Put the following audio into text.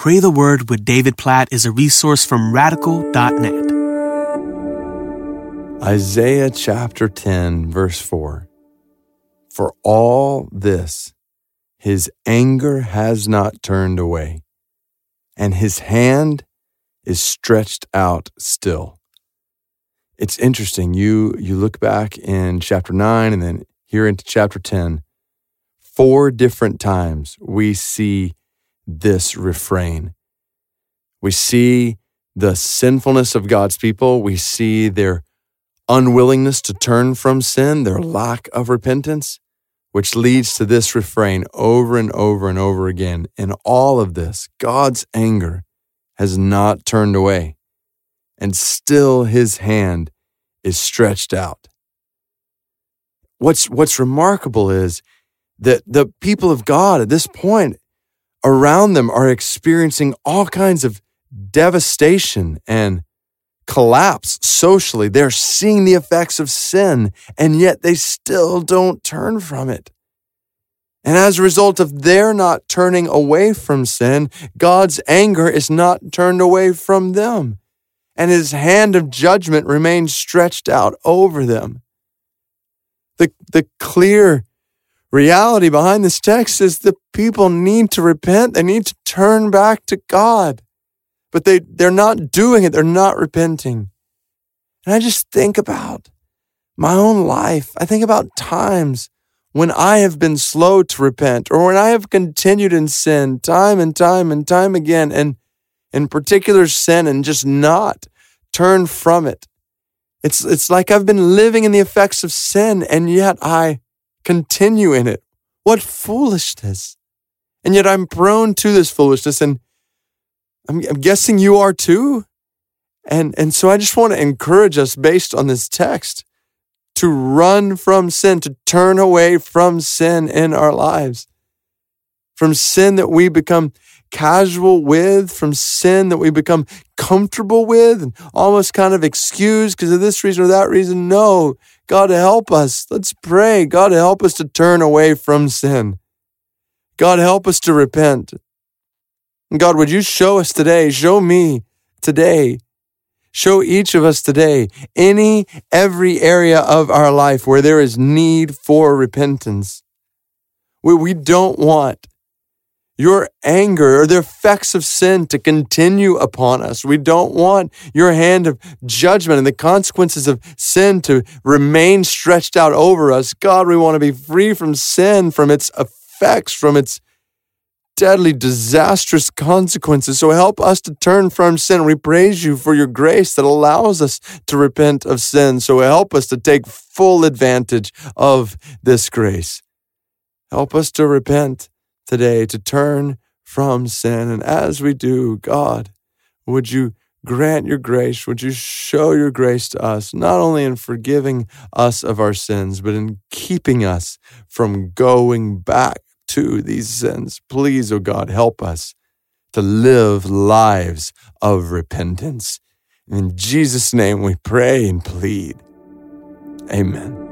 Pray the Word with David Platt is a resource from radical.net. Isaiah chapter 10, verse 4. For all this, his anger has not turned away, and his hand is stretched out still. It's interesting. You, you look back in chapter 9 and then here into chapter 10, four different times we see this refrain. We see the sinfulness of God's people. We see their unwillingness to turn from sin, their lack of repentance, which leads to this refrain over and over and over again. In all of this, God's anger has not turned away, and still his hand is stretched out. What's, what's remarkable is that the people of God at this point around them are experiencing all kinds of devastation and collapse socially. They're seeing the effects of sin, and yet they still don't turn from it. And as a result of their not turning away from sin, God's anger is not turned away from them, and his hand of judgment remains stretched out over them. The, the clear reality behind this text is the people need to repent. They need to turn back to God, but they, they're not doing it. They're not repenting. And I just think about my own life. I think about times when I have been slow to repent or when I have continued in sin time and time and time again and in particular sin and just not turn from it. It's, it's like I've been living in the effects of sin and yet I continue in it. What foolishness. And yet I'm prone to this foolishness and I'm, I'm guessing you are too. And, and so I just want to encourage us based on this text to run from sin, to turn away from sin in our lives, from sin that we become casual with, from sin that we become comfortable with and almost kind of excused because of this reason or that reason. No, God help us. Let's pray. God help us to turn away from sin. God help us to repent. God, would you show us today, show me today, show each of us today, any, every area of our life where there is need for repentance. We, we don't want your anger or the effects of sin to continue upon us. We don't want your hand of judgment and the consequences of sin to remain stretched out over us. God, we want to be free from sin, from its effects, from its deadly, disastrous consequences. So help us to turn from sin. We praise you for your grace that allows us to repent of sin. So help us to take full advantage of this grace. Help us to repent today to turn from sin. And as we do, God, would you grant your grace? Would you show your grace to us, not only in forgiving us of our sins, but in keeping us from going back to these sins? Please, O oh God, help us to live lives of repentance. In Jesus' name we pray and plead. Amen.